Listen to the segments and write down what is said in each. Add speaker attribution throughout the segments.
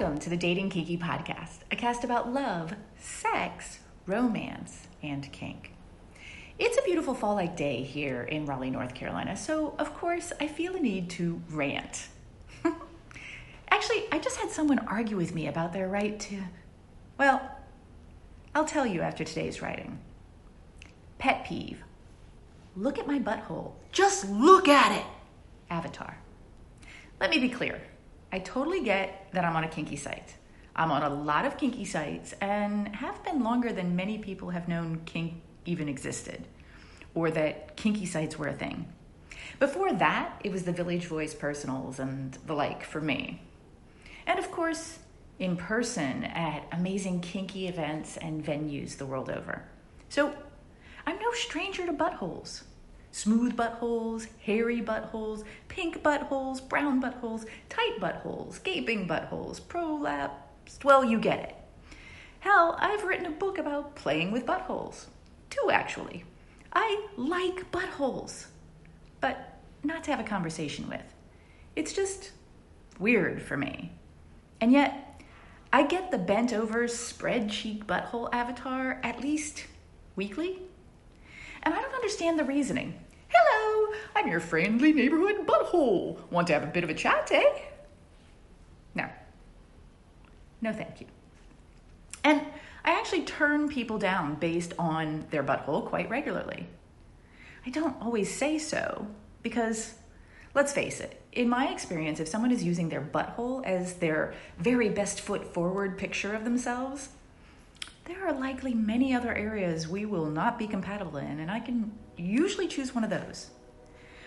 Speaker 1: Welcome to the Dating Kinky podcast, a cast about love, sex, romance, and kink. It's a beautiful fall like day here in Raleigh, North Carolina, so of course I feel a need to rant. Actually, I just had someone argue with me about their right to. Well, I'll tell you after today's writing. Pet peeve. Look at my butthole. Just look at it! Avatar. Let me be clear. I totally get that I'm on a kinky site. I'm on a lot of kinky sites and have been longer than many people have known kink even existed or that kinky sites were a thing. Before that, it was the Village Voice personals and the like for me. And of course, in person at amazing kinky events and venues the world over. So I'm no stranger to buttholes. Smooth buttholes, hairy buttholes, pink buttholes, brown buttholes, tight buttholes, gaping buttholes, prolapsed. Well, you get it. Hell, I've written a book about playing with buttholes. Two, actually. I like buttholes, but not to have a conversation with. It's just weird for me. And yet, I get the bent over, spread cheek butthole avatar at least weekly. And I don't understand the reasoning. Hello, I'm your friendly neighborhood butthole. Want to have a bit of a chat, eh? No. No, thank you. And I actually turn people down based on their butthole quite regularly. I don't always say so because, let's face it, in my experience, if someone is using their butthole as their very best foot forward picture of themselves, there are likely many other areas we will not be compatible in, and I can usually choose one of those.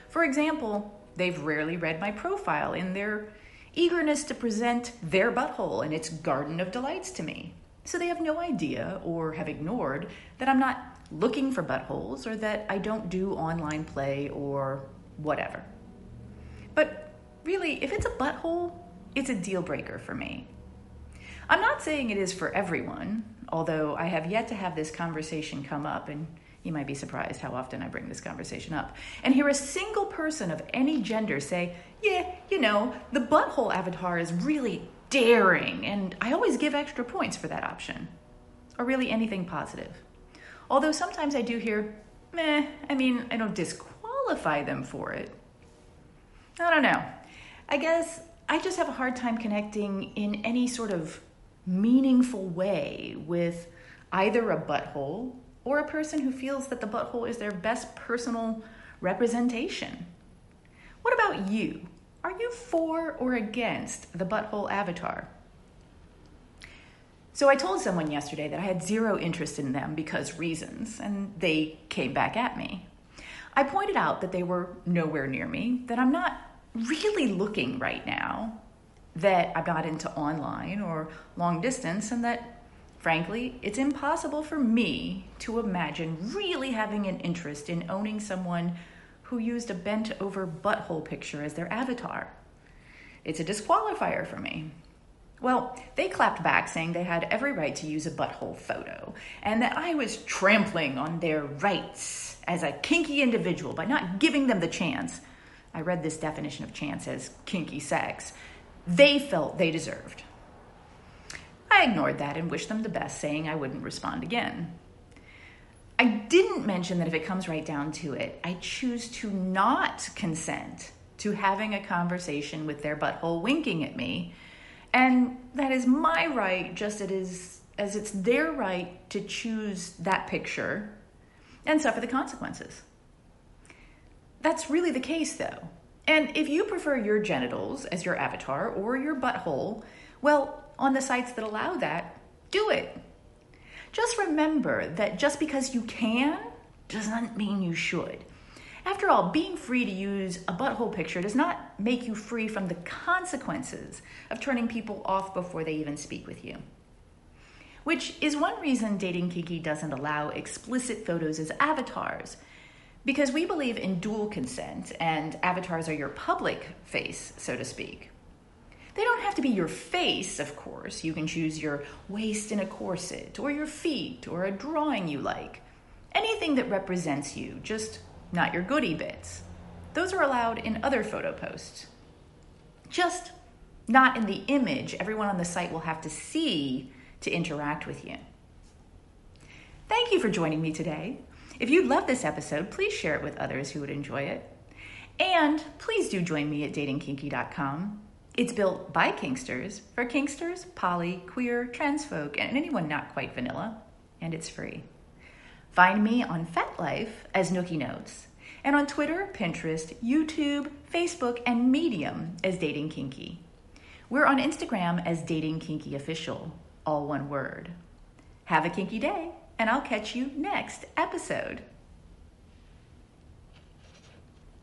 Speaker 1: For example, they've rarely read my profile in their eagerness to present their butthole and its garden of delights to me. So they have no idea or have ignored that I'm not looking for buttholes or that I don't do online play or whatever. But really, if it's a butthole, it's a deal breaker for me. I'm not saying it is for everyone, although I have yet to have this conversation come up, and you might be surprised how often I bring this conversation up, and hear a single person of any gender say, Yeah, you know, the butthole avatar is really daring, and I always give extra points for that option. Or really anything positive. Although sometimes I do hear, Meh, I mean, I don't disqualify them for it. I don't know. I guess I just have a hard time connecting in any sort of meaningful way with either a butthole or a person who feels that the butthole is their best personal representation. What about you? Are you for or against the butthole avatar? So I told someone yesterday that I had zero interest in them because reasons, and they came back at me. I pointed out that they were nowhere near me, that I'm not really looking right now, that I'm not into online or long distance, and that frankly, it's impossible for me to imagine really having an interest in owning someone who used a bent over butthole picture as their avatar. It's a disqualifier for me. Well, they clapped back, saying they had every right to use a butthole photo, and that I was trampling on their rights as a kinky individual by not giving them the chance. I read this definition of chance as kinky sex they felt they deserved. I ignored that and wished them the best, saying I wouldn't respond again. I didn't mention that if it comes right down to it, I choose to not consent to having a conversation with their butthole winking at me. And that is my right, just it is as it's their right to choose that picture and suffer the consequences. That's really the case, though. And if you prefer your genitals as your avatar or your butthole, well, on the sites that allow that, do it. Just remember that just because you can doesn't mean you should. After all, being free to use a butthole picture does not make you free from the consequences of turning people off before they even speak with you. Which is one reason Dating Kinky doesn't allow explicit photos as avatars because we believe in dual consent, and avatars are your public face, so to speak. They don't have to be your face, of course. You can choose your waist in a corset, or your feet, or a drawing you like. Anything that represents you, just not your goody bits. Those are allowed in other photo posts. Just not in the image. Everyone on the site will have to see to interact with you. Thank you for joining me today. If you love this episode, please share it with others who would enjoy it. And please do join me at datingkinky.com. It's built by Kinksters for Kinksters, poly, queer, trans folk, and anyone not quite vanilla, and it's free. Find me on FetLife as Nookie Notes, and on Twitter, Pinterest, YouTube, Facebook, and Medium as Dating Kinky. We're on Instagram as Dating Kinky Official, all one word. Have a kinky day, and I'll catch you next episode.